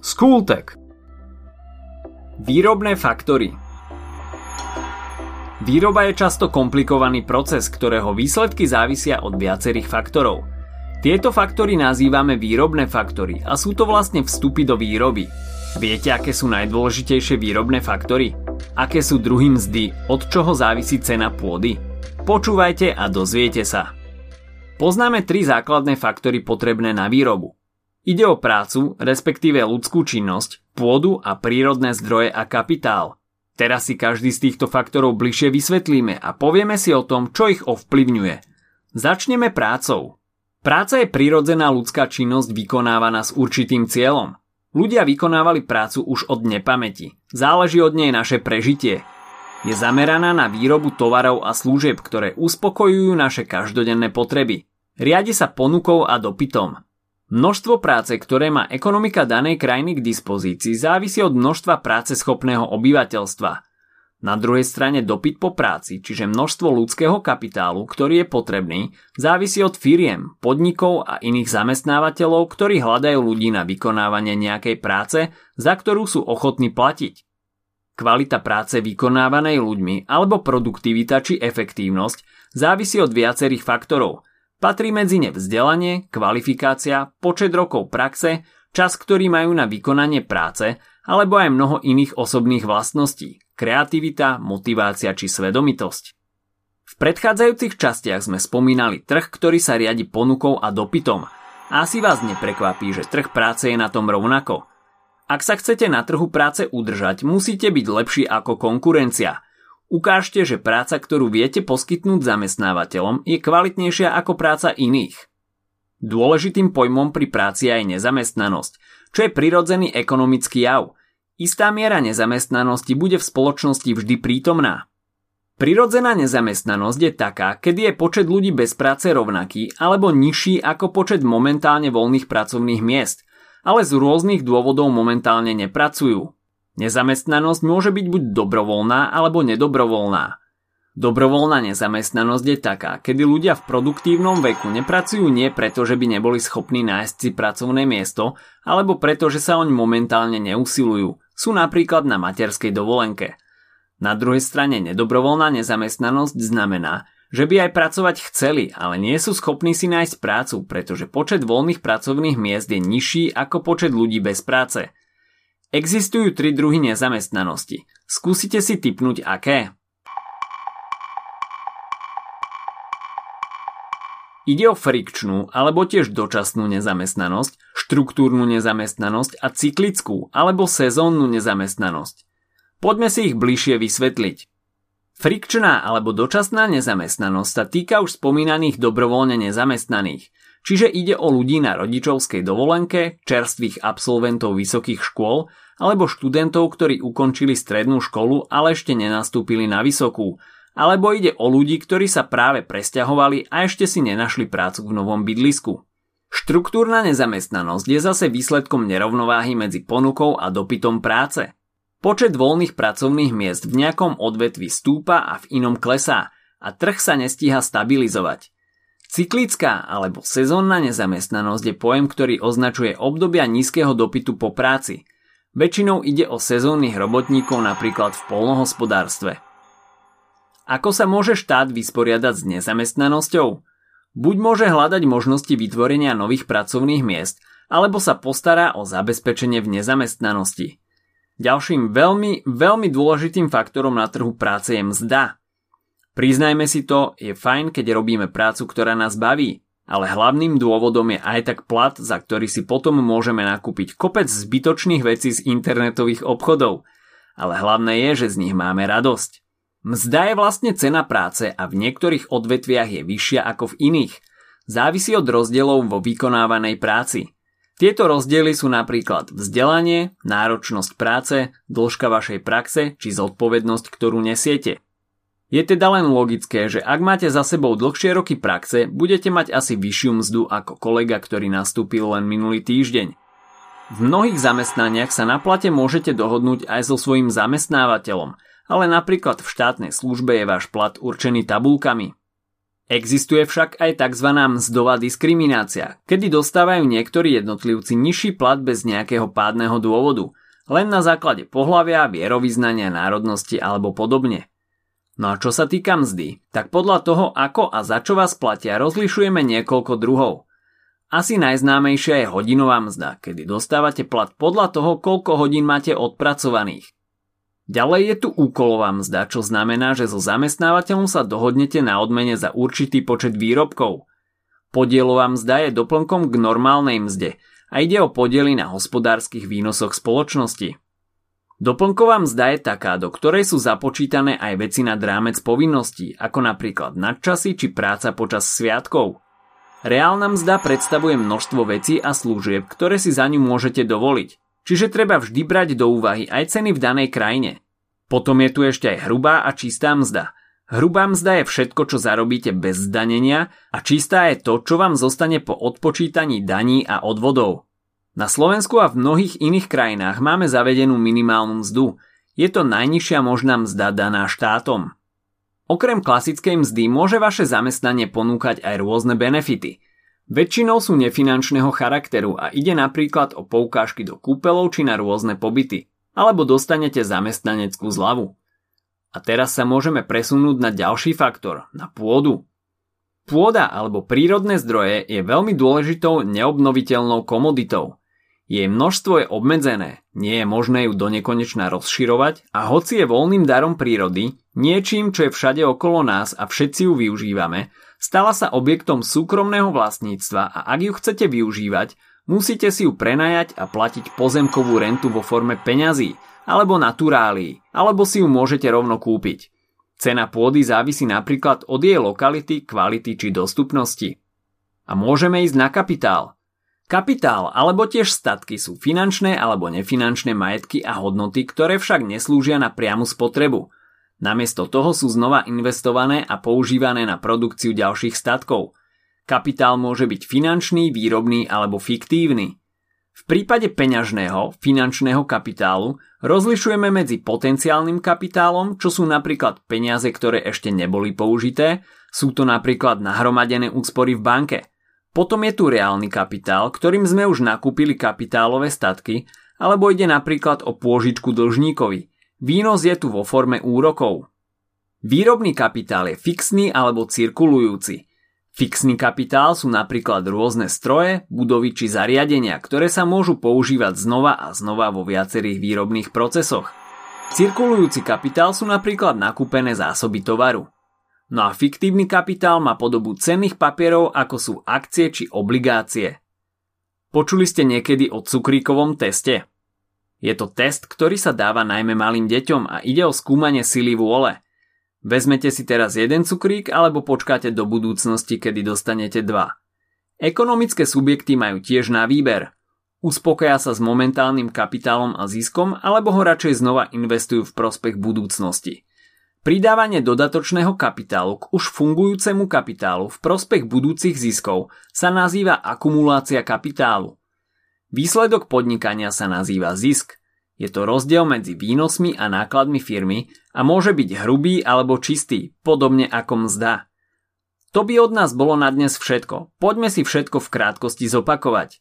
Skultek Výrobné faktory Výroba je často komplikovaný proces, ktorého výsledky závisia od viacerých faktorov. Tieto faktory nazývame výrobné faktory a sú to vlastne vstupy do výroby. Viete, aké sú najdôležitejšie výrobné faktory? Aké sú druhy mzdy, od čoho závisí cena pôdy? Počúvajte a dozviete sa. Poznáme tri základné faktory potrebné na výrobu. Ide o prácu, respektíve ľudskú činnosť, pôdu a prírodné zdroje a kapitál. Teraz si každý z týchto faktorov bližšie vysvetlíme a povieme si o tom, čo ich ovplyvňuje. Začneme prácou. Práca je prírodzená ľudská činnosť vykonávaná s určitým cieľom. Ľudia vykonávali prácu už od nepamäti. Záleží od nej naše prežitie. Je zameraná na výrobu tovarov a služieb, ktoré uspokojujú naše každodenné potreby. Riadi sa ponukou a dopytom. Množstvo práce, ktoré má ekonomika danej krajiny k dispozícii, závisí od množstva práce schopného obyvateľstva. Na druhej strane dopyt po práci, čiže množstvo ľudského kapitálu, ktorý je potrebný, závisí od firiem, podnikov a iných zamestnávateľov, ktorí hľadajú ľudí na vykonávanie nejakej práce, za ktorú sú ochotní platiť. Kvalita práce vykonávanej ľuďmi alebo produktivita či efektívnosť závisí od viacerých faktorov – Patrí medzi ne vzdelanie, kvalifikácia, počet rokov praxe, čas, ktorý majú na vykonanie práce, alebo aj mnoho iných osobných vlastností, kreativita, motivácia či svedomitosť. V predchádzajúcich častiach sme spomínali trh, ktorý sa riadi ponukou a dopytom. Asi vás neprekvapí, že trh práce je na tom rovnako. Ak sa chcete na trhu práce udržať, musíte byť lepší ako konkurencia – Ukážte, že práca, ktorú viete poskytnúť zamestnávateľom, je kvalitnejšia ako práca iných. Dôležitým pojmom pri práci je aj nezamestnanosť, čo je prirodzený ekonomický jav. Istá miera nezamestnanosti bude v spoločnosti vždy prítomná. Prirodzená nezamestnanosť je taká, kedy je počet ľudí bez práce rovnaký alebo nižší ako počet momentálne voľných pracovných miest, ale z rôznych dôvodov momentálne nepracujú. Nezamestnanosť môže byť buď dobrovoľná alebo nedobrovoľná. Dobrovoľná nezamestnanosť je taká, kedy ľudia v produktívnom veku nepracujú nie preto, že by neboli schopní nájsť si pracovné miesto, alebo preto, že sa oň momentálne neusilujú. Sú napríklad na materskej dovolenke. Na druhej strane nedobrovoľná nezamestnanosť znamená, že by aj pracovať chceli, ale nie sú schopní si nájsť prácu, pretože počet voľných pracovných miest je nižší ako počet ľudí bez práce – Existujú tri druhy nezamestnanosti. Skúsite si typnúť aké? Ide o frikčnú alebo tiež dočasnú nezamestnanosť, štruktúrnu nezamestnanosť a cyklickú alebo sezónnu nezamestnanosť. Poďme si ich bližšie vysvetliť. Frikčná alebo dočasná nezamestnanosť sa týka už spomínaných dobrovoľne nezamestnaných, čiže ide o ľudí na rodičovskej dovolenke, čerstvých absolventov vysokých škôl alebo študentov, ktorí ukončili strednú školu, ale ešte nenastúpili na vysokú, alebo ide o ľudí, ktorí sa práve presťahovali a ešte si nenašli prácu v novom bydlisku. Štruktúrna nezamestnanosť je zase výsledkom nerovnováhy medzi ponukou a dopytom práce. Počet voľných pracovných miest v nejakom odvetvi stúpa a v inom klesá a trh sa nestíha stabilizovať. Cyklická alebo sezónna nezamestnanosť je pojem, ktorý označuje obdobia nízkeho dopytu po práci. Väčšinou ide o sezónnych robotníkov napríklad v polnohospodárstve. Ako sa môže štát vysporiadať s nezamestnanosťou? Buď môže hľadať možnosti vytvorenia nových pracovných miest, alebo sa postará o zabezpečenie v nezamestnanosti. Ďalším veľmi, veľmi dôležitým faktorom na trhu práce je mzda. Priznajme si to, je fajn, keď robíme prácu, ktorá nás baví, ale hlavným dôvodom je aj tak plat, za ktorý si potom môžeme nakúpiť kopec zbytočných vecí z internetových obchodov. Ale hlavné je, že z nich máme radosť. Mzda je vlastne cena práce a v niektorých odvetviach je vyššia ako v iných. Závisí od rozdielov vo vykonávanej práci. Tieto rozdiely sú napríklad vzdelanie, náročnosť práce, dĺžka vašej praxe či zodpovednosť, ktorú nesiete. Je teda len logické, že ak máte za sebou dlhšie roky praxe, budete mať asi vyššiu mzdu ako kolega, ktorý nastúpil len minulý týždeň. V mnohých zamestnaniach sa na plate môžete dohodnúť aj so svojím zamestnávateľom, ale napríklad v štátnej službe je váš plat určený tabulkami. Existuje však aj tzv. mzdová diskriminácia, kedy dostávajú niektorí jednotlivci nižší plat bez nejakého pádneho dôvodu, len na základe pohlavia, vierovýznania, národnosti alebo podobne. No a čo sa týka mzdy, tak podľa toho, ako a za čo vás platia, rozlišujeme niekoľko druhov. Asi najznámejšia je hodinová mzda, kedy dostávate plat podľa toho, koľko hodín máte odpracovaných. Ďalej je tu úkolová mzda, čo znamená, že so zamestnávateľom sa dohodnete na odmene za určitý počet výrobkov. Podielová mzda je doplnkom k normálnej mzde a ide o podiely na hospodárskych výnosoch spoločnosti. Doplnková mzda je taká, do ktorej sú započítané aj veci nad rámec povinností, ako napríklad nadčasy či práca počas sviatkov. Reálna mzda predstavuje množstvo vecí a služieb, ktoré si za ňu môžete dovoliť. Čiže treba vždy brať do úvahy aj ceny v danej krajine. Potom je tu ešte aj hrubá a čistá mzda. Hrubá mzda je všetko, čo zarobíte bez zdanenia a čistá je to, čo vám zostane po odpočítaní daní a odvodov. Na Slovensku a v mnohých iných krajinách máme zavedenú minimálnu mzdu. Je to najnižšia možná mzda daná štátom. Okrem klasickej mzdy môže vaše zamestnanie ponúkať aj rôzne benefity – Väčšinou sú nefinančného charakteru a ide napríklad o poukážky do kúpelov či na rôzne pobyty, alebo dostanete zamestnaneckú zľavu. A teraz sa môžeme presunúť na ďalší faktor, na pôdu. Pôda alebo prírodné zdroje je veľmi dôležitou neobnoviteľnou komoditou. Jej množstvo je obmedzené, nie je možné ju do rozširovať a hoci je voľným darom prírody, niečím, čo je všade okolo nás a všetci ju využívame, stala sa objektom súkromného vlastníctva a ak ju chcete využívať, musíte si ju prenajať a platiť pozemkovú rentu vo forme peňazí alebo naturálií, alebo si ju môžete rovno kúpiť. Cena pôdy závisí napríklad od jej lokality, kvality či dostupnosti. A môžeme ísť na kapitál – Kapitál alebo tiež statky sú finančné alebo nefinančné majetky a hodnoty, ktoré však neslúžia na priamu spotrebu. Namiesto toho sú znova investované a používané na produkciu ďalších statkov. Kapitál môže byť finančný, výrobný alebo fiktívny. V prípade peňažného, finančného kapitálu rozlišujeme medzi potenciálnym kapitálom, čo sú napríklad peniaze, ktoré ešte neboli použité, sú to napríklad nahromadené úspory v banke – potom je tu reálny kapitál, ktorým sme už nakúpili kapitálové statky, alebo ide napríklad o pôžičku dlžníkovi. Výnos je tu vo forme úrokov. Výrobný kapitál je fixný alebo cirkulujúci. Fixný kapitál sú napríklad rôzne stroje, budovy či zariadenia, ktoré sa môžu používať znova a znova vo viacerých výrobných procesoch. Cirkulujúci kapitál sú napríklad nakúpené zásoby tovaru. No a fiktívny kapitál má podobu cenných papierov ako sú akcie či obligácie. Počuli ste niekedy o cukríkovom teste? Je to test, ktorý sa dáva najmä malým deťom a ide o skúmanie sily vôle. Vezmete si teraz jeden cukrík alebo počkáte do budúcnosti, kedy dostanete dva. Ekonomické subjekty majú tiež na výber. Uspokoja sa s momentálnym kapitálom a ziskom alebo ho radšej znova investujú v prospech budúcnosti. Pridávanie dodatočného kapitálu k už fungujúcemu kapitálu v prospech budúcich ziskov sa nazýva akumulácia kapitálu. Výsledok podnikania sa nazýva zisk. Je to rozdiel medzi výnosmi a nákladmi firmy a môže byť hrubý alebo čistý, podobne ako mzda. To by od nás bolo na dnes všetko. Poďme si všetko v krátkosti zopakovať.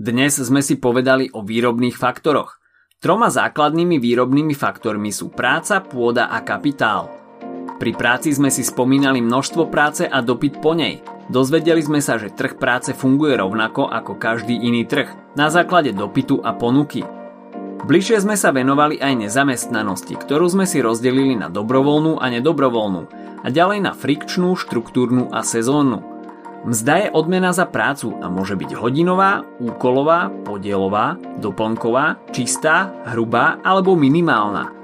Dnes sme si povedali o výrobných faktoroch – Troma základnými výrobnými faktormi sú práca, pôda a kapitál. Pri práci sme si spomínali množstvo práce a dopyt po nej. Dozvedeli sme sa, že trh práce funguje rovnako ako každý iný trh, na základe dopytu a ponuky. Bližšie sme sa venovali aj nezamestnanosti, ktorú sme si rozdelili na dobrovoľnú a nedobrovoľnú a ďalej na frikčnú, štruktúrnu a sezónnu. Mzda je odmena za prácu a môže byť hodinová, úkolová, podielová, doplnková, čistá, hrubá alebo minimálna.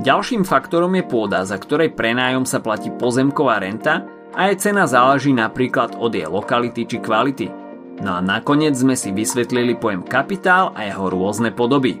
Ďalším faktorom je pôda, za ktorej prenájom sa platí pozemková renta a jej cena záleží napríklad od jej lokality či kvality. No a nakoniec sme si vysvetlili pojem kapitál a jeho rôzne podoby.